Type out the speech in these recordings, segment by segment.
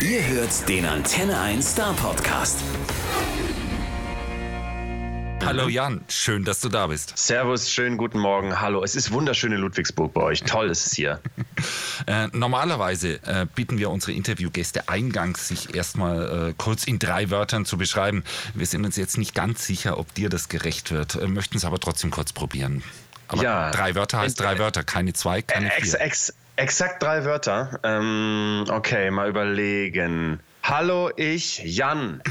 Ihr hört den Antenne 1 Star Podcast. Hallo Jan, schön, dass du da bist. Servus, schönen guten Morgen. Hallo, es ist wunderschön in Ludwigsburg bei euch. Toll ist es hier. Äh, normalerweise äh, bitten wir unsere Interviewgäste eingangs, sich erstmal äh, kurz in drei Wörtern zu beschreiben. Wir sind uns jetzt nicht ganz sicher, ob dir das gerecht wird, äh, möchten es aber trotzdem kurz probieren. Aber Ja. drei Wörter heißt drei Wörter, keine zwei, keine Ex, vier. ex, exakt drei Wörter. Ähm, okay, mal überlegen. Hallo, ich, Jan.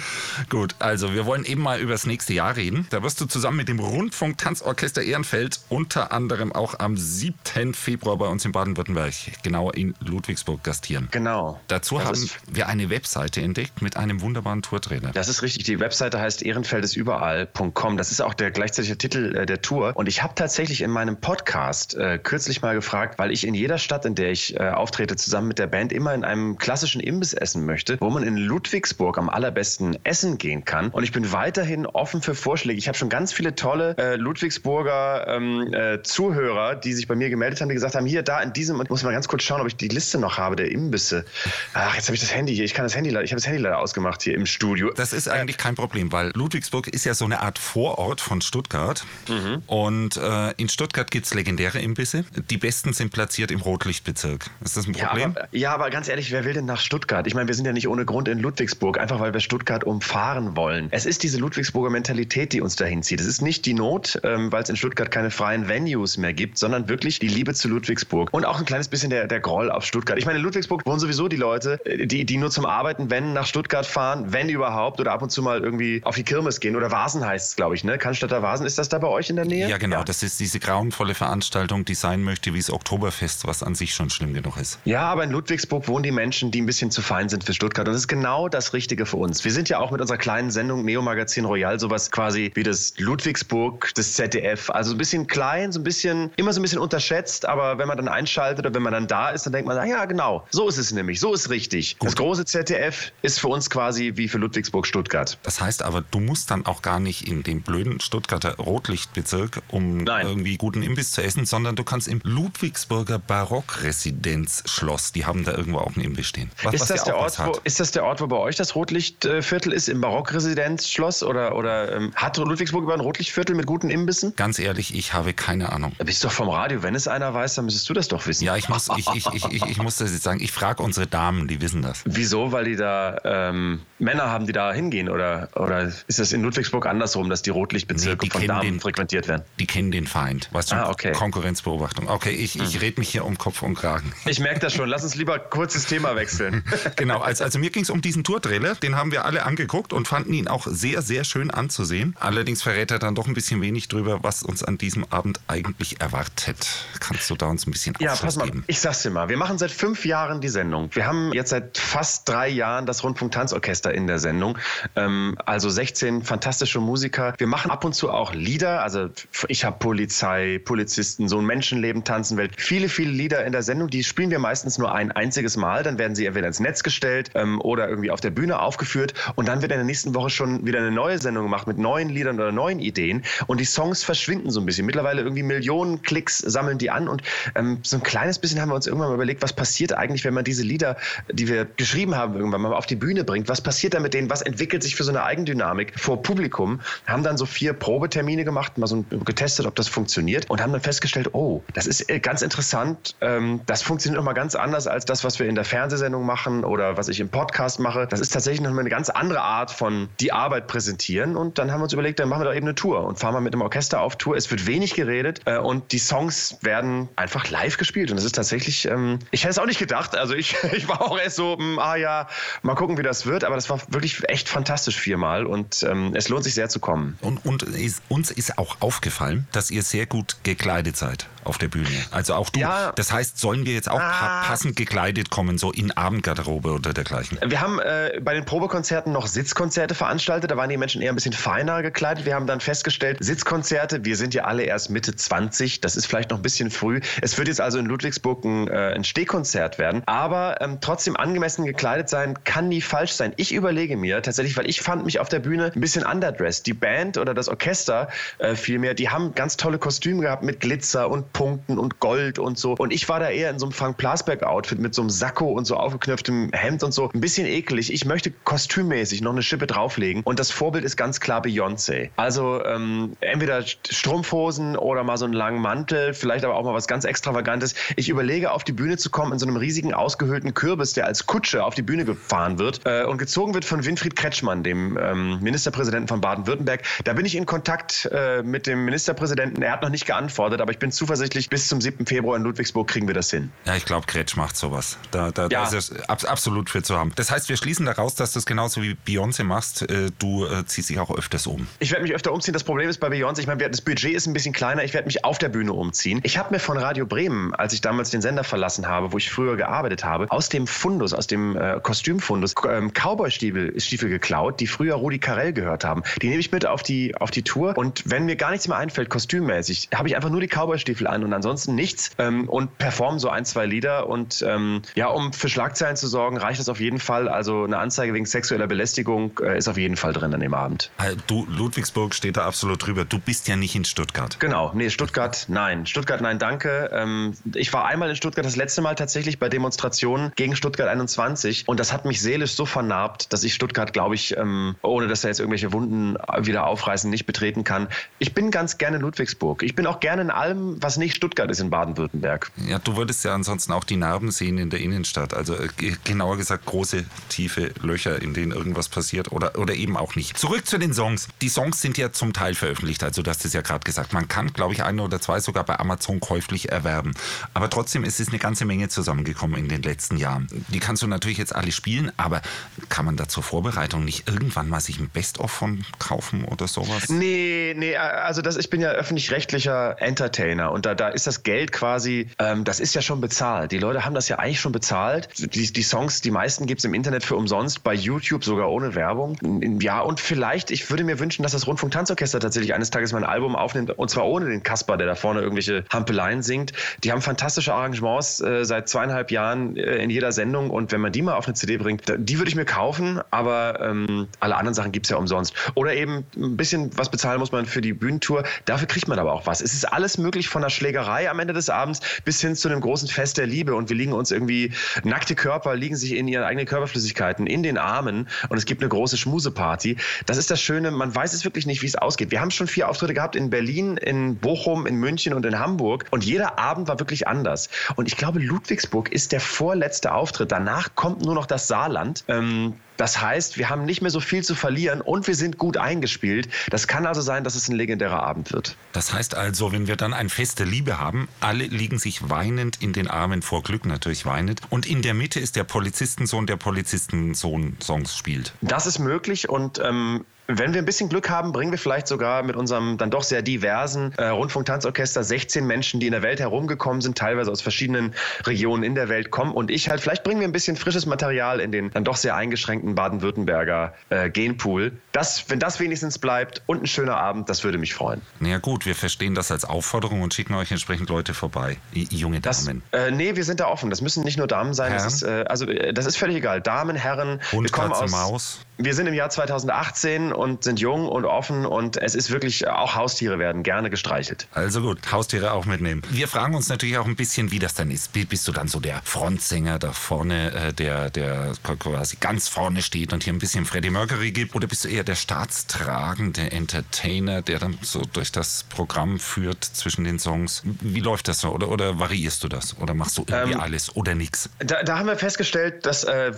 Gut, also wir wollen eben mal über das nächste Jahr reden. Da wirst du zusammen mit dem Rundfunk Tanzorchester Ehrenfeld unter anderem auch am 7. Februar bei uns in Baden-Württemberg, genau in Ludwigsburg, gastieren. Genau. Dazu Das haben wir eine Webseite entdeckt mit einem wunderbaren Tourtrailer. Das ist richtig. Die Webseite heißt ehrenfeldesüberall.com. Das ist auch der gleichzeitige Titel äh, der Tour. Und ich habe tatsächlich in meinem Podcast äh, kürzlich mal gefragt, weil ich in jeder Stadt, in der ich äh, auftrete, zusammen mit der Band immer in einem klassischen Imbiss essen möchte, wo man in Ludwigsburg am allerbesten essen gehen kann. Und ich bin weiterhin offen für Vorschläge. Ich habe schon ganz viele tolle äh, Ludwigsburger ähm, äh, Zuhörer, die sich bei mir gemeldet haben, die gesagt haben, hier, da in diesem, und ich muss mal ganz kurz schauen, ob ich die Liste noch habe, der Imbisse. Ach, jetzt habe ich das Handy hier. Ich kann das Handy, ich habe das Handy leider ausgemacht hier im Studio. Das ist eigentlich kein Problem, weil Ludwigsburg ist ja so eine Art Vorort von Stuttgart. Mhm. Und äh, in Stuttgart gibt es legendäre Imbisse. Die besten sind platziert im Rotlichtbezirk. Ist das ein Ja Problem? aber, ja, aber ganz ehrlich, wer will denn nach Stuttgart? Ich meine, wir sind ja nicht ohne Grund in Ludwigsburg, einfach weil wir Stuttgart umfahren wollen. Es ist diese Ludwigsburger Mentalität, die uns dahin zieht. Es ist nicht die Not, ähm, weil es in Stuttgart keine freien Venues mehr gibt, sondern wirklich die Liebe zu Ludwigsburg. Und auch ein kleines bisschen der, der Groll auf Stuttgart. Ich meine, in Ludwigsburg wohnen sowieso die Leute, äh, die, die nur zum Arbeiten, wenn, nach Stuttgart fahren, wenn überhaupt, oder ab und zu mal irgendwie auf die Kirmes gehen. Oder Vasen heißt es, glaube ich, ne? Cannstatter Vasen. Ist das da bei euch in der Nähe? ja, genau. Das ist diese grauenvolle Veranstaltung, die sein möchte wie das Oktoberfest, was an sich schon schlimm genug ist. Ja, aber in Ludwigsburg wohnen die Menschen, die ein bisschen zu fein sind für Stuttgart. Und ist genau das Richtige für uns. Wir sind ja auch mit unserer kleinen Sendung Neo Magazin Royal sowas quasi wie das Ludwigsburg des ZDF. Also ein bisschen klein, so ein bisschen, immer so ein bisschen unterschätzt. Aber wenn man dann einschaltet oder wenn man dann da ist, dann denkt man, ja, genau, so ist es nämlich, so ist richtig. Das große ZDF ist für uns quasi wie für Ludwigsburg Stuttgart. Das heißt aber, du musst dann auch gar nicht in den blöden Stuttgarter Rotlichtbezirk, um Nein. irgendwie guten Imbiss zu essen, sondern du kannst im Ludwigsburger Barockresidenzschloss, die haben da irgendwo auch einen Imbiss stehen. Was, Ist was das, der Ort, wo, ist das der Ort, wo bei euch das Rotlichtviertel ist, im Barockresidenzschloss? Oder, oder ähm, hat Ludwigsburg über ein Rotlichtviertel mit guten Imbissen? Ganz ehrlich, ich habe keine Ahnung. Da bist du doch vom Radio. Wenn es einer weiß, dann müsstest du das doch wissen. Ja, ich muss, ich, ich, ich, ich, ich muss das jetzt sagen. Ich frage unsere Damen, die wissen das. Wieso? Weil die da ähm, Männer haben, die da hingehen? Oder, oder ist das in Ludwigsburg andersrum, dass die Rotlichtbezirke Nee, die von Damen den- frequentiert werden? Die kennen den Feind. Weißt du, Ah, okay. Hm. Konkurrenzbeobachtung. Okay, ich, ich rede mich hier um Kopf und Kragen. Ich merke das schon. Lass uns lieber kurzes Thema wechseln. genau, also, also mir ging es um diesen Tourtrailer. Den haben wir alle angeguckt und fanden ihn auch sehr, sehr schön anzusehen. Allerdings verrät er dann doch ein bisschen wenig drüber, was uns an diesem Abend eigentlich erwartet. Kannst du da uns ein bisschen Ja, pass mal, geben? ich sag's dir mal. Wir machen seit fünf Jahren die Sendung. Wir haben jetzt seit fast drei Jahren das Rundfunk-Tanzorchester in der Sendung. Ähm, also 16 fantastische Musiker. Wir machen ab und zu auch Lieder. Also ich habe Polizei, Polizisten, so ein Menschenleben, Tanzenwelt. Viele, viele Lieder in der Sendung. Die spielen wir meistens nur ein einziges Mal. Dann werden sie entweder ins Netz gestellt ähm, oder irgendwie auf der Bühne aufgeführt. Und dann wird in der nächsten Woche schon wieder eine neue Sendung gemacht mit neuen Liedern oder neuen Ideen. Und die Songs verschwinden so ein bisschen. Mittlerweile irgendwie Millionen Klicks sammeln die an. Und ähm, so ein kleines bisschen haben wir uns irgendwann mal überlegt, was passiert eigentlich, wenn man diese Lieder, die wir geschrieben haben, irgendwann mal auf die Bühne bringt. Was passiert da mit denen? Was entwickelt sich für so eine Eigendynamik vor Publikum? Haben dann so vier Probetermine gemacht, mal so getestet, ob das funktioniert und haben dann festgestellt, oh, das ist äh, ganz interessant. Ähm, das funktioniert nochmal ganz anders als das, was wir in der Fernsehsendung machen oder was ich im Podcast mache. Das ist tatsächlich nochmal eine ganz andere Art von die Arbeit präsentieren. Und dann haben wir uns überlegt, dann machen wir doch eben eine Tour und fahren mal mit dem Orchester auf Tour. Es wird wenig geredet äh, und die Songs werden einfach live gespielt. Und das ist tatsächlich, ähm, ich hätte es auch nicht gedacht. Also ich, ich war auch erst so, mh, ah ja, mal gucken, wie das wird. Aber das war wirklich echt fantastisch viermal und ähm, es lohnt sich sehr zu kommen. Und, und ist, uns ist auch aufgefallen, dass ihr sehr gut gekleidet seid auf der Bühne. Also auch du. Ja. Das heißt, sollen wir jetzt auch Ah. passend gekleidet kommen, so in Abendgarderobe oder dergleichen? Wir haben äh, bei den Probekonzerten noch Sitzkonzerte veranstaltet. Da waren die Menschen eher ein bisschen feiner gekleidet. Wir haben dann festgestellt, Sitzkonzerte, wir sind ja alle erst Mitte 20. Das ist vielleicht noch ein bisschen früh. Es wird jetzt also in Ludwigsburg ein, äh, ein Stehkonzert werden. Aber ähm, trotzdem angemessen gekleidet sein kann nie falsch sein. Ich überlege mir tatsächlich, weil ich fand mich auf der Bühne ein bisschen underdressed. Die Band oder das Orchester äh, vielmehr, die haben ganz tolle Kostüme gehabt mit Glitzer und Punkten und Gold und so. Und ich war da eher in so einem Frank Plasberg-Outfit mit so einem Sakko und so aufgeknöpftem Hemd und so. Ein bisschen bisschen eklig. Ich möchte kostümmäßig noch eine Schippe drauflegen und das Vorbild ist ganz klar Beyoncé. Also ähm, entweder Strumpfhosen oder mal so einen langen Mantel, vielleicht aber auch mal was ganz Extravagantes. Ich überlege, auf die Bühne zu kommen in so einem riesigen ausgehöhlten Kürbis, der als Kutsche auf die Bühne gefahren wird äh, und gezogen wird von Winfried Kretschmann, dem ähm, Ministerpräsidenten von Baden-Württemberg. Da bin ich in Kontakt äh, mit dem Ministerpräsidenten. Er hat noch nicht geantwortet, aber ich bin zuversichtlich, bis zum 7. Februar in Ludwigsburg kriegen wir das hin. Ja, ich glaube, Kretsch macht sowas. Da, da, ja. da ist es ab, absolut für zu haben. Das heißt, wir schließen daraus, dass du es genauso wie Beyoncé machst. Äh, du äh, ziehst dich auch öfters um. Ich werde mich öfter umziehen. Das Problem ist bei Beyoncé, ich meine, das Budget ist ein bisschen kleiner. Ich werde mich auf der Bühne umziehen. Ich habe mir von Radio Bremen, als ich damals den Sender verlassen habe, wo ich früher gearbeitet habe, aus dem Fundus, aus dem äh, Kostümfundus, ähm, Cowboy-Stiefel Stiefel geklaut, die früher Rudi Carell gehört haben. Die nehme ich mit auf die, auf die Tour und wenn mir gar nichts mehr einfällt, kostümmäßig, habe ich einfach nur die Cowboy-Stiefel an und ansonsten nichts ähm, und performe so ein, zwei Lieder und ähm, ja, um für Schlagzeilen zu sorgen, reicht das auf jeden Fall. Also eine Anzeige wegen sexueller Belästigung äh, ist auf jeden Fall drin an dem Abend. Äh, du, Ludwigsburg steht da absolut drüber. Du bist ja nicht in Stuttgart. Genau, nee, Stuttgart, nein. Stuttgart, nein, danke. Ähm, ich war einmal in Stuttgart, das letzte Mal tatsächlich bei Demonstrationen gegen Stuttgart 21 und das hat mich seelisch so vernarbt, dass ich Stuttgart, glaube ich, ähm, ohne dass da jetzt irgendwelche Wunden wieder aufreißen, nicht betreten kann. Ich bin ganz gerne in Ludwigsburg. Ich bin auch gerne in allem, was nicht Stuttgart ist in Baden-Württemberg. Ja, du würdest ja ansonsten auch die Narben sehen in der Innenstadt. Also äh, genauer gesagt große, tiefe Löcher, in denen irgendwas passiert oder, oder eben auch nicht. Zurück zu den Songs. Die Songs sind ja zum Teil veröffentlicht, also du hast es ja gerade gesagt. Man kann, glaube ich, eine oder zwei sogar bei Amazon käuflich erwerben. Aber trotzdem ist es eine ganze Menge zusammengekommen in den letzten Jahren. Die kannst du natürlich jetzt alle spielen, aber kann man da zur Vorbereitung nicht irgendwann mal sich ein Best-of von kaufen oder sowas? Nee, nee, also das, ich bin ja öffentlich-rechtlicher Entertainer und da, da ist das Geld quasi, ähm, das ist ja schon bezahlt. Die Leute haben das ja eigentlich schon bezahlt. Die, die Songs, die meisten gibt es im Internet für umsonst, bei YouTube sogar ohne Werbung. Ja, und vielleicht, ich würde mir wünschen, dass das Rundfunk-Tanzorchester tatsächlich eines Tages mein Album aufnimmt und zwar ohne den Kasper, der da vorne irgendwelche Hampeleien singt. Die haben fantastische Arrangements äh, seit zweieinhalb Jahren äh, in jeder Sendung und wenn man die mal auf eine CD bringt, die würde ich mir kaufen, aber ähm, alle anderen Sachen gibt es ja umsonst. Oder eben ein bisschen was bezahlen muss man für die Bühnentour. Dafür kriegt man aber auch was. Es ist alles möglich von der Schlägerei am Ende des Abends bis hin zu einem großen Fest der Liebe und wir liegen uns irgendwie, nackte Körper liegen sich in ihren eigenen Körperflüssigkeiten in den Armen und es gibt eine große Schmuseparty. Das ist das Schöne, man weiß es wirklich nicht, wie es ausgeht. Wir haben schon vier Auftritte gehabt in Berlin, in Bochum, in München und in Hamburg und jeder Abend war wirklich anders. Und ich glaube, Ludwigsburg ist der vorletzte Auftritt. Danach kommt nur noch das Saarland. Ähm, das heißt, wir haben nicht mehr so viel zu verlieren und wir sind gut eingespielt. Das kann also sein, dass es ein legendärer Abend wird. Das heißt also, wenn wir dann ein Fest der Liebe haben, alle liegen sich weinend in den Armen vor Glück, natürlich weinend. Und in der Mitte ist der Polizistensohn, der Polizistensohn Songs spielt. Das ist möglich und ähm, wenn wir ein bisschen Glück haben, bringen wir vielleicht sogar mit unserem dann doch sehr diversen äh, Rundfunk-Tanzorchester 16 Menschen, die in der Welt herumgekommen sind, teilweise aus verschiedenen Regionen in der Welt kommen. Und ich halt, vielleicht bringen wir ein bisschen frisches Material in den dann doch sehr eingeschränkten Baden-Württemberger äh, Genpool. Das, wenn das wenigstens bleibt und ein schöner Abend, das würde mich freuen. Na ja, gut, wir verstehen das als Aufforderung und schicken euch entsprechend Leute vorbei. Junge Damen. Das, äh, nee, wir sind da offen. Das müssen nicht nur Damen sein. Das ist, äh, also, äh, das ist völlig egal. Damen, Herren. Hund, wir kommen aus, Maus. Wir sind im Jahr 2018 und sind jung und offen und es ist wirklich, auch Haustiere werden gerne gestreichelt. Also gut, Haustiere auch mitnehmen. Wir fragen uns natürlich auch ein bisschen, wie das dann ist. Bist du dann so der Frontsänger da vorne, äh, der, der quasi ganz vorne steht und hier ein bisschen Freddie Mercury gibt? Oder bist du eher der staatstragende Entertainer, der dann so durch das Programm führt zwischen den Songs? Wie läuft das so? Oder, oder variierst du das? Oder machst du irgendwie ähm, alles oder nichts? Da, da, haben wir festgestellt, dass äh,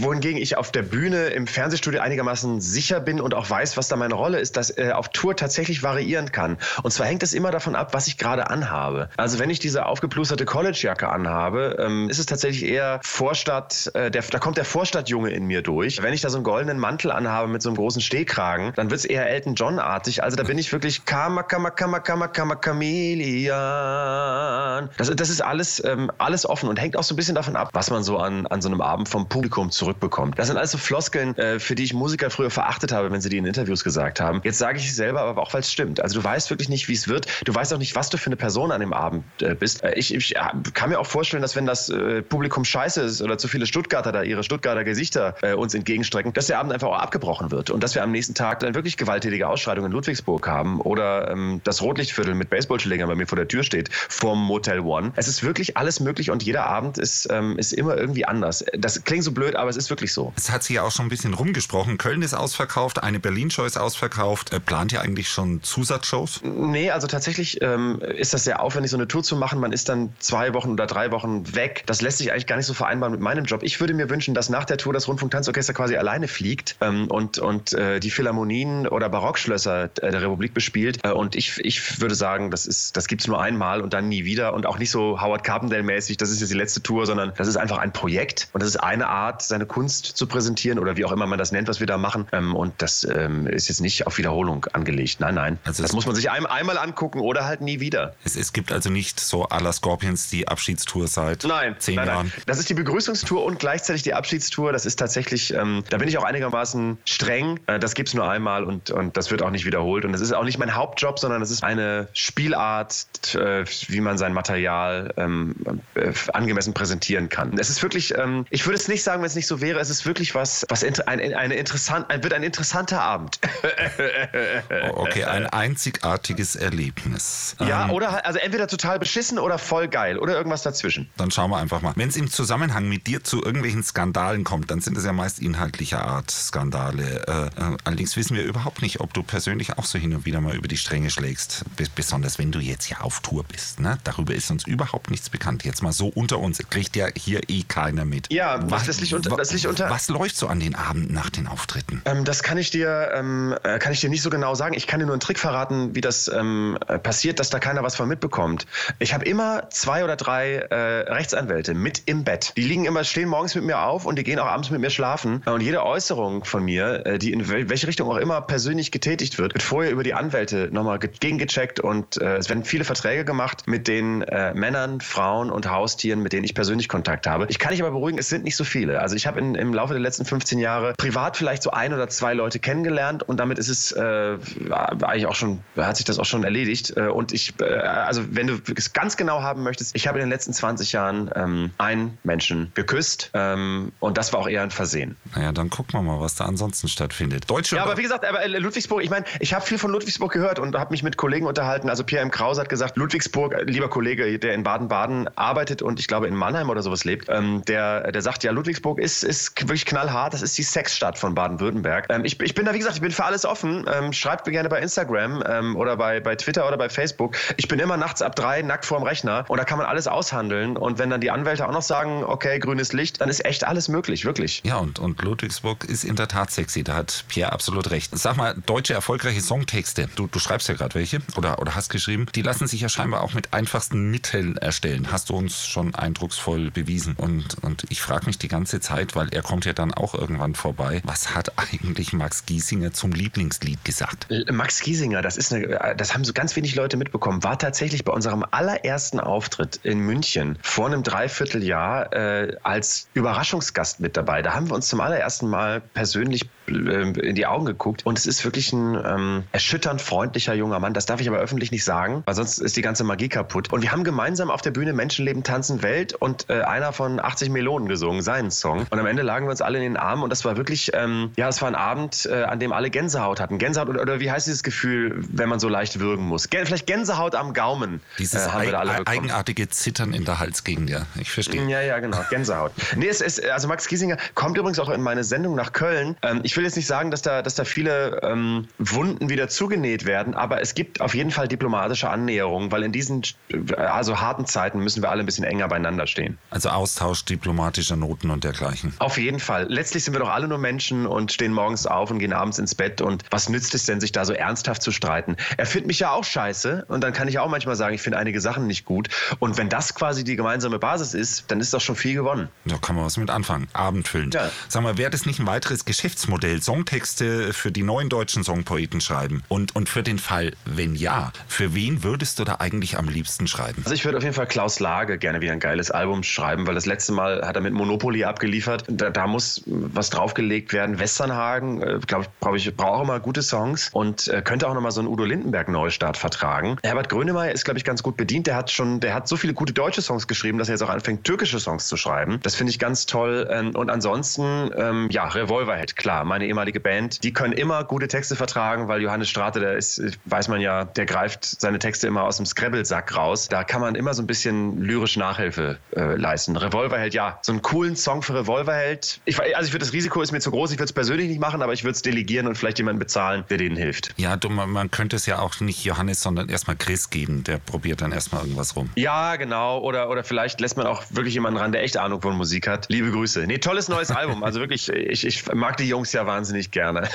wohingegen ich auf der Bühne im Fernsehen Fitnessstudio einigermaßen sicher bin und auch weiß, was da meine Rolle ist, dass äh, auf Tour tatsächlich variieren kann. Und zwar hängt es immer davon ab, was ich gerade anhabe. Also wenn ich diese aufgeplusterte Collegejacke anhabe, ähm, ist es tatsächlich eher Vorstadt, äh, der, da kommt der Vorstadtjunge in mir durch. Wenn ich da so einen goldenen Mantel anhabe mit so einem großen Stehkragen, dann wird es eher Elton John-artig. Also da bin ich wirklich Kama, Kama, Kama, Kama, Kama, Chameleon. Das, das ist alles, ähm, alles offen und hängt auch so ein bisschen davon ab, was man so an, an so einem Abend vom Publikum zurückbekommt. Das sind also Floskeln, äh, für die ich Musiker früher verachtet habe, wenn sie die in Interviews gesagt haben. Jetzt sage ich es selber, aber auch weil es stimmt. Also du weißt wirklich nicht, wie es wird. Du weißt auch nicht, was du für eine Person an dem Abend äh, bist. Äh, ich, ich, kann mir auch vorstellen, dass wenn das äh, Publikum scheiße ist oder zu viele Stuttgarter da ihre Stuttgarter Gesichter äh, uns entgegenstrecken, dass der Abend einfach auch abgebrochen wird und dass wir am nächsten Tag dann wirklich gewalttätige Ausschreitungen in Ludwigsburg haben oder ähm, das Rotlichtviertel mit Baseballschlägern bei mir vor der Tür steht vom Motel One. Es ist wirklich alles möglich und jeder Abend ist, ähm, ist immer irgendwie anders. Das klingt so blöd, aber es ist wirklich so. Es hat sich ja auch schon ein bisschen rumgesprochen. Köln ist ausverkauft, eine Berlin-Show ist ausverkauft. Äh, plant ihr eigentlich schon Zusatzshows? Nee, also tatsächlich ähm, ist das sehr aufwendig, so eine Tour zu machen. Man ist dann zwei Wochen oder drei Wochen weg. Das lässt sich eigentlich gar nicht so vereinbaren mit meinem Job. Ich würde mir wünschen, dass nach der Tour das Rundfunk-Tanzorchester quasi alleine fliegt ähm, und, und äh, die Philharmonien oder Barockschlösser der Republik bespielt. Äh, und ich, ich würde sagen, das, das gibt es nur einmal und dann nie wieder. Und auch nicht so Howard Carpendale-mäßig, das ist jetzt die letzte Tour, sondern das ist einfach ein Projekt. Und das ist eine Art, seine Kunst zu präsentieren oder wie auch immer man das nennt, was wir da machen. Ähm, und das ähm, ist jetzt nicht auf Wiederholung angelegt. Nein, nein. Also das muss man sich ein, einmal angucken oder halt nie wieder. Es, es gibt also nicht so à la Scorpions die Abschiedstour seit nein, zehn nein, Jahren. Nein. Das ist die Begrüßungstour und gleichzeitig die Abschiedstour. Das ist tatsächlich, ähm, da bin ich auch einigermaßen streng. Äh, das gibt es nur einmal und, und das wird auch nicht wiederholt. Und das ist auch nicht mein Hauptjob, sondern es ist eine Spielart, äh, wie man sein Material ähm, äh, angemessen präsentieren kann. Es ist wirklich, ähm, ich würde es nicht sagen, wenn es nicht so wäre, es ist wirklich was, was inter, ein, eine interessant, ein, wird ein interessanter Abend. okay, ein einzigartiges Erlebnis. Ja, ähm, oder also entweder total beschissen oder voll geil oder irgendwas dazwischen. Dann schauen wir einfach mal. Wenn es im Zusammenhang mit dir zu irgendwelchen Skandalen kommt, dann sind es ja meist inhaltlicher Art Skandale. Äh, äh, allerdings wissen wir überhaupt nicht, ob du persönlich auch so hin und wieder mal über die Stränge schlägst. Besonders wenn du jetzt ja auf Tour bist. Ne? Darüber ist uns überhaupt nichts bekannt. Jetzt mal so unter uns. Kriegt ja hier eh keiner mit. Ja, was, das liegt unter, das liegt unter. Was läuft so an den Abend nach den Auftritten? Ähm, das kann ich dir, ähm, äh, kann ich dir nicht so genau sagen. Ich kann dir nur einen Trick verraten, wie das ähm, äh, passiert, dass da keiner was von mitbekommt. Ich habe immer zwei oder drei äh, Rechtsanwälte mit im Bett. Die liegen immer, stehen morgens mit mir auf und die gehen auch abends mit mir schlafen. Und jede Äußerung von mir, äh, die in welche Richtung auch immer persönlich getätigt wird, wird vorher über die Anwälte nochmal gegengecheckt und äh, es werden viele Verträge gemacht mit den äh, Männern, Frauen und Haustieren, mit denen ich persönlich Kontakt habe. Ich kann dich aber beruhigen, es sind nicht so viele. Also ich habe im Laufe der letzten 15 Jahre privat vielleicht so ein oder zwei Leute kennengelernt und damit ist es äh, eigentlich auch schon, hat sich das auch schon erledigt. Äh, und ich, äh, also wenn du es ganz genau haben möchtest, ich habe in den letzten 20 Jahren ähm, einen Menschen geküsst ähm, und das war auch eher ein Versehen. Naja, dann gucken wir mal, was da ansonsten stattfindet. Deutsche ja, aber wie gesagt, aber Ludwigsburg, ich meine, ich habe viel von Ludwigsburg gehört und habe mich mit Kollegen unterhalten. Also Pierre M. Krause hat gesagt, Ludwigsburg, lieber Kollege, der in Baden-Baden arbeitet und ich glaube in Mannheim oder sowas lebt, ähm, der, der sagt, ja, Ludwigsburg ist, ist wirklich knallhart. Das ist die Sexstadt von Baden-Württemberg. Ähm, ich, ich bin da, wie gesagt, ich bin für alles offen. Ähm, schreibt mir gerne bei Instagram ähm, oder bei, bei Twitter oder bei Facebook. Ich bin immer nachts ab drei nackt vorm Rechner und da kann man alles aushandeln. Und wenn dann die Anwälte auch noch sagen, okay, grünes Licht, dann ist echt alles möglich, wirklich. Ja, und, und Ludwigsburg ist in der Tat sexy. Da hat Pierre absolut recht. Sag mal, deutsche erfolgreiche Songtexte, du, du schreibst ja gerade welche oder, oder hast geschrieben, die lassen sich ja scheinbar auch mit einfachsten Mitteln erstellen. Hast du uns schon eindrucksvoll bewiesen. Und, und ich frage mich die ganze Zeit, weil er kommt ja dann auch irgendwann vorbei, was hat eigentlich Max Giesinger zum Lieblingslied gesagt? Max Giesinger, das ist eine, das haben so ganz wenig Leute mitbekommen, war tatsächlich bei unserem allerersten Auftritt in München vor einem Dreivierteljahr äh, als Überraschungsgast mit dabei. Da haben wir uns zum allerersten Mal persönlich äh, in die Augen geguckt und es ist wirklich ein ähm, erschütternd freundlicher junger Mann. Das darf ich aber öffentlich nicht sagen, weil sonst ist die ganze Magie kaputt. Und wir haben gemeinsam auf der Bühne Menschenleben tanzen Welt und äh, einer von 80 Melonen gesungen, seinen Song. Und am Ende lagen wir uns alle in den Armen und das war wirklich, ähm, ja, es war ein Abend, äh, an dem alle Gänsehaut hatten. Gänsehaut oder, oder, wie heißt dieses Gefühl, wenn man so leicht würgen muss? G vielleicht Gänsehaut am Gaumen. Dieses äh, haben wir da alle eigenartige Zittern in der Halsgegend, ja. Ich verstehe. Ja, ja, genau. Gänsehaut. nee, es ist, also Max Giesinger kommt übrigens auch in meine Sendung nach Köln. Ähm, ich will jetzt nicht sagen, dass da, dass da viele ähm, Wunden wieder zugenäht werden, aber es gibt auf jeden Fall diplomatische Annäherungen, weil in diesen äh, also harten Zeiten müssen wir alle ein bisschen enger beieinander stehen. Also Austausch diplomatischer Noten und dergleichen. Auf jeden Fall. Letztlich sind wir doch alle nur Menschen und stehen morgens auf und gehen abends ins Bett. Und was nützt es denn, sich da so ernsthaft zu streiten? Er findet mich ja auch scheiße und dann kann ich auch manchmal sagen, ich finde einige Sachen nicht gut. Und wenn das quasi die gemeinsame Basis ist, dann ist doch schon viel gewonnen. Da kann man was mit anfangen. Abendfüllend. Ja. Sag mal, wäre das nicht ein weiteres Geschäftsmodell? Songtexte für die neuen deutschen Songpoeten schreiben? Und, und für den Fall, wenn ja, für wen würdest du da eigentlich am liebsten schreiben? Also ich würde auf jeden Fall Klaus Lage gerne wieder ein geiles Album schreiben, weil das letzte Mal hat er mit Monopoly abgeliefert. Da, da muss was draufgelegt werden. Westernhagen, äh, glaube brauche ich brauche immer gute Songs und äh, könnte auch nochmal so einen Udo Lindenberg Neustart vertragen. Herbert Grönemeyer ist, glaube ich, ganz gut bedient. Der hat schon, der hat so viele gute deutsche Songs geschrieben, dass er jetzt auch anfängt, türkische Songs zu schreiben. Das finde ich ganz toll. Ähm, und ansonsten, ähm, ja, Revolverhead, klar, meine ehemalige Band, die können immer gute Texte vertragen, weil Johannes Strate, der ist, weiß man ja, der greift seine Texte immer aus dem Scrabble-Sack raus. Da kann man immer so ein bisschen lyrisch Nachhilfe äh, leisten. Revolverheld, ja, so einen coolen Song für Revolverheld. Ich, also ich würde das Risiko ist mir zu groß, ich würde es persönlich nicht machen, aber ich würde es delegieren und vielleicht jemanden bezahlen, der denen hilft. Ja, du, man könnte es ja auch nicht Johannes, sondern erstmal Chris geben. Der probiert dann erstmal irgendwas rum. Ja, genau. Oder, oder vielleicht lässt man auch wirklich jemanden ran, der echt Ahnung von Musik hat. Liebe Grüße. Nee, tolles neues Album. Also wirklich, ich, ich mag die Jungs ja wahnsinnig gerne.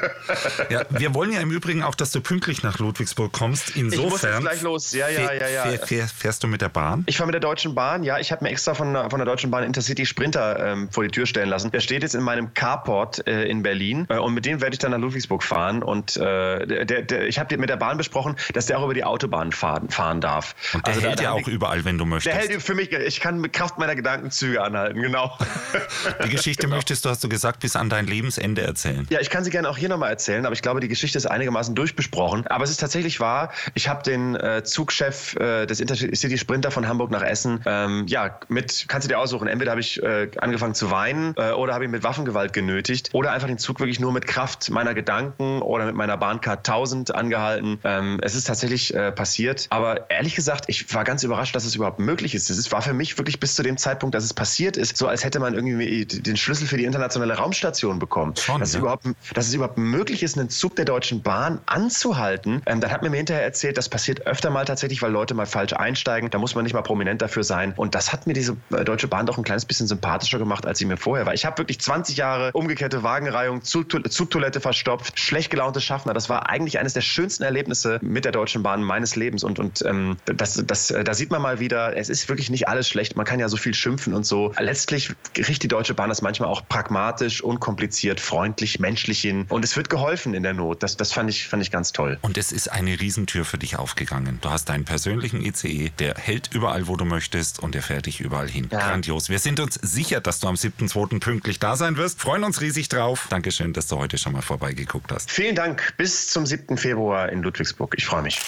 ja, wir wollen ja im Übrigen auch, dass du pünktlich nach Ludwigsburg kommst. Insofern. Ich muss jetzt gleich los. Ja, ja, ja, ja. Fähr, fähr, fährst du mit der Bahn? Ich fahre mit der Deutschen Bahn. Ja, ich habe mir extra von, von der Deutschen Bahn Intercity Sprinter ähm, vor die Tür stellen lassen. Der steht jetzt in meinem Carport äh, in Berlin äh, und mit dem werde ich dann nach Ludwigsburg fahren. Und äh, der, der, ich habe mit der Bahn besprochen, dass der auch über die Autobahn fahren, fahren darf. Und der also hält ja auch überall, wenn du möchtest. Der hält für mich, ich kann mit Kraft meiner Gedankenzüge anhalten, genau. Die Geschichte genau. möchtest du, hast du gesagt, bis an dein Lebensende erzählen. Ja, ich kann sie gerne auch hier nochmal erzählen, aber ich glaube, die Geschichte ist einigermaßen durchbesprochen. Aber es ist tatsächlich wahr, ich habe den äh, Zugchef äh, des Intercity Sprinter von Hamburg nach Essen, ähm, ja, mit, kannst du dir aussuchen, entweder habe ich äh, angefangen zu weinen äh, oder habe ich mit Waffengewalt genötigt oder einfach den Zug wirklich nur mit Kraft meiner Gedanken oder mit meiner Bahncard 1000 angehalten. Ähm, es ist tatsächlich äh, passiert, aber ehrlich gesagt, ich war ganz überrascht, dass es überhaupt möglich ist. Es war für mich wirklich bis zu dem Zeitpunkt, dass es passiert ist, so als hätte man irgendwie den Schlüssel für die internationale Raumstation bekommen. Schon, dass, ja. es überhaupt, dass es überhaupt möglich ist, einen Zug der Deutschen Bahn anzuhalten. Ähm, dann hat mir hinterher erzählt, das passiert öfter mal tatsächlich, weil Leute mal falsch einsteigen. Da muss man nicht mal prominent dafür sein. Und das hat mir diese äh, Deutsche Bahn doch ein kleines bisschen sympathischer gemacht, als sie mir vorher war. Ich habe wirklich 20 Jahre umgekehrte Wagenreihung, Zugtoilette verstopft, schlecht gelaunte Schaffner. Das war eigentlich eines der schönsten Erlebnisse mit der Deutschen Bahn meines Lebens. Und, und ähm, das, das, äh, da sieht man mal wieder, es ist wirklich nicht alles schlecht. Man kann ja so viel schimpfen und so. Letztlich riecht die Deutsche Bahn das manchmal auch pragmatisch, unkompliziert, freundlich, menschlich hin. Und es wird geholfen in der Not. Das, das fand, ich, fand ich ganz toll. Und es ist eine Riesentür für dich aufgegangen. Du hast deinen persönlichen ICE, der hält überall, wo du möchtest und der fährt dich überall hin. Ja. Grandios. Wir sind uns sicher, dass du am 7.2. pünktlich da sein wirst. Freuen uns riesig drauf. Dankeschön, dass du heute schon mal vorbeigeguckt hast. Vielen Dank. Bis zum 7. Februar in Ludwigsburg. Ich freue mich.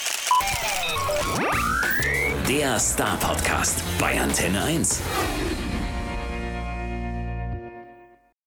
Der Star Podcast bei Antenne 1.